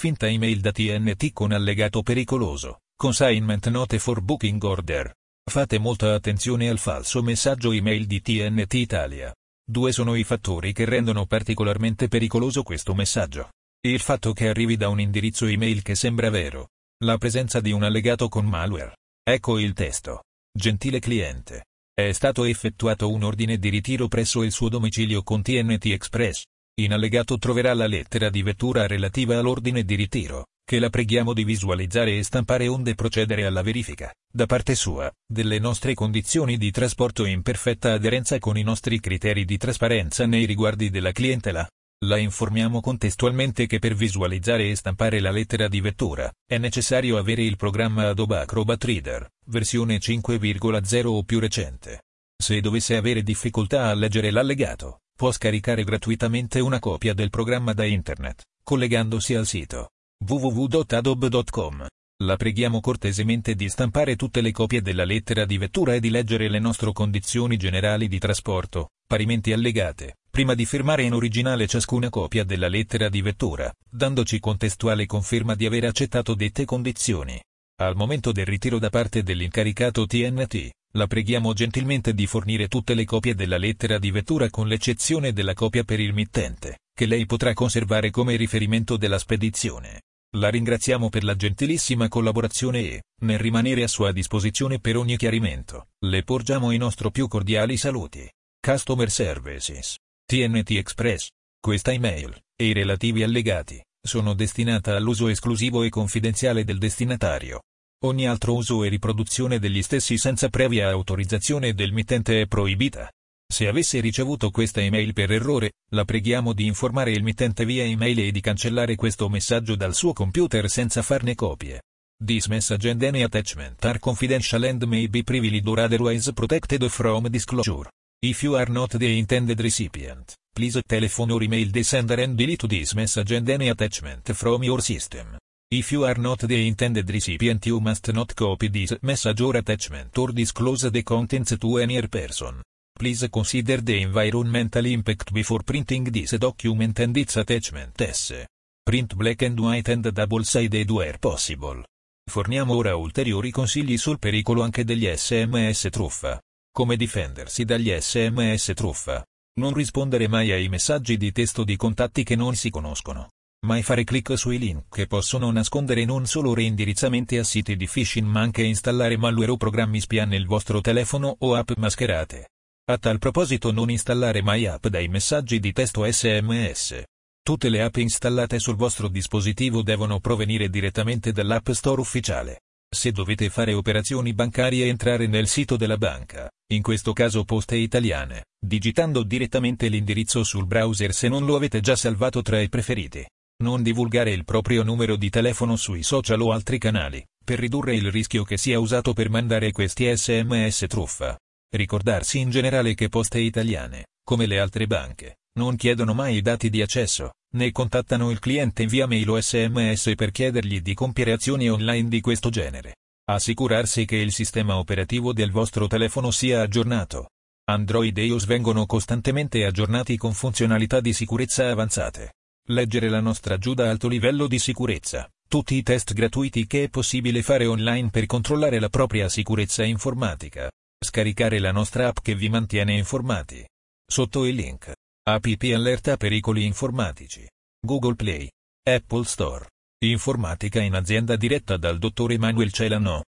finta email da TNT con allegato pericoloso, consignment note for booking order. Fate molta attenzione al falso messaggio email di TNT Italia. Due sono i fattori che rendono particolarmente pericoloso questo messaggio. Il fatto che arrivi da un indirizzo email che sembra vero. La presenza di un allegato con malware. Ecco il testo. Gentile cliente. È stato effettuato un ordine di ritiro presso il suo domicilio con TNT Express. In allegato troverà la lettera di vettura relativa all'ordine di ritiro, che la preghiamo di visualizzare e stampare onde procedere alla verifica, da parte sua, delle nostre condizioni di trasporto in perfetta aderenza con i nostri criteri di trasparenza nei riguardi della clientela. La informiamo contestualmente che per visualizzare e stampare la lettera di vettura, è necessario avere il programma Adobe Acrobat Reader, versione 5,0 o più recente. Se dovesse avere difficoltà a leggere l'allegato, può scaricare gratuitamente una copia del programma da internet, collegandosi al sito www.adobe.com. La preghiamo cortesemente di stampare tutte le copie della lettera di vettura e di leggere le nostre condizioni generali di trasporto, parimenti allegate, prima di firmare in originale ciascuna copia della lettera di vettura, dandoci contestuale conferma di aver accettato dette condizioni. Al momento del ritiro da parte dell'incaricato TNT, la preghiamo gentilmente di fornire tutte le copie della lettera di vettura con l'eccezione della copia per il mittente, che lei potrà conservare come riferimento della spedizione. La ringraziamo per la gentilissima collaborazione e, nel rimanere a sua disposizione per ogni chiarimento, le porgiamo i nostri più cordiali saluti. Customer Services. TNT Express. Questa email, e i relativi allegati, sono destinata all'uso esclusivo e confidenziale del destinatario. Ogni altro uso e riproduzione degli stessi senza previa autorizzazione del mittente è proibita. Se avesse ricevuto questa email per errore, la preghiamo di informare il mittente via email e di cancellare questo messaggio dal suo computer senza farne copie. This message and any attachment are confidential and may be privileged or otherwise protected from disclosure. If you are not the intended recipient, please telephone or email the sender and delete this message and any attachment from your system. If you are not the intended recipient you must not copy this message or attachment or disclose the contents to any person. Please consider the environmental impact before printing this document and its attachment S. Print black and white and double-sided where possible. Forniamo ora ulteriori consigli sul pericolo anche degli SMS truffa. Come difendersi dagli SMS truffa. Non rispondere mai ai messaggi di testo di contatti che non si conoscono. Mai fare clic sui link che possono nascondere non solo reindirizzamenti a siti di phishing ma anche installare malware o programmi spia nel vostro telefono o app mascherate. A tal proposito non installare mai app dai messaggi di testo SMS. Tutte le app installate sul vostro dispositivo devono provenire direttamente dall'App Store ufficiale. Se dovete fare operazioni bancarie entrare nel sito della banca, in questo caso Poste Italiane, digitando direttamente l'indirizzo sul browser se non lo avete già salvato tra i preferiti. Non divulgare il proprio numero di telefono sui social o altri canali, per ridurre il rischio che sia usato per mandare questi sms truffa. Ricordarsi in generale che poste italiane, come le altre banche, non chiedono mai i dati di accesso, né contattano il cliente via mail o sms per chiedergli di compiere azioni online di questo genere. Assicurarsi che il sistema operativo del vostro telefono sia aggiornato. Android e iOS vengono costantemente aggiornati con funzionalità di sicurezza avanzate. Leggere la nostra giuda alto livello di sicurezza. Tutti i test gratuiti che è possibile fare online per controllare la propria sicurezza informatica. Scaricare la nostra app che vi mantiene informati. Sotto il link. App allerta pericoli informatici. Google Play. Apple Store. Informatica in azienda diretta dal dottor Emanuel Celano.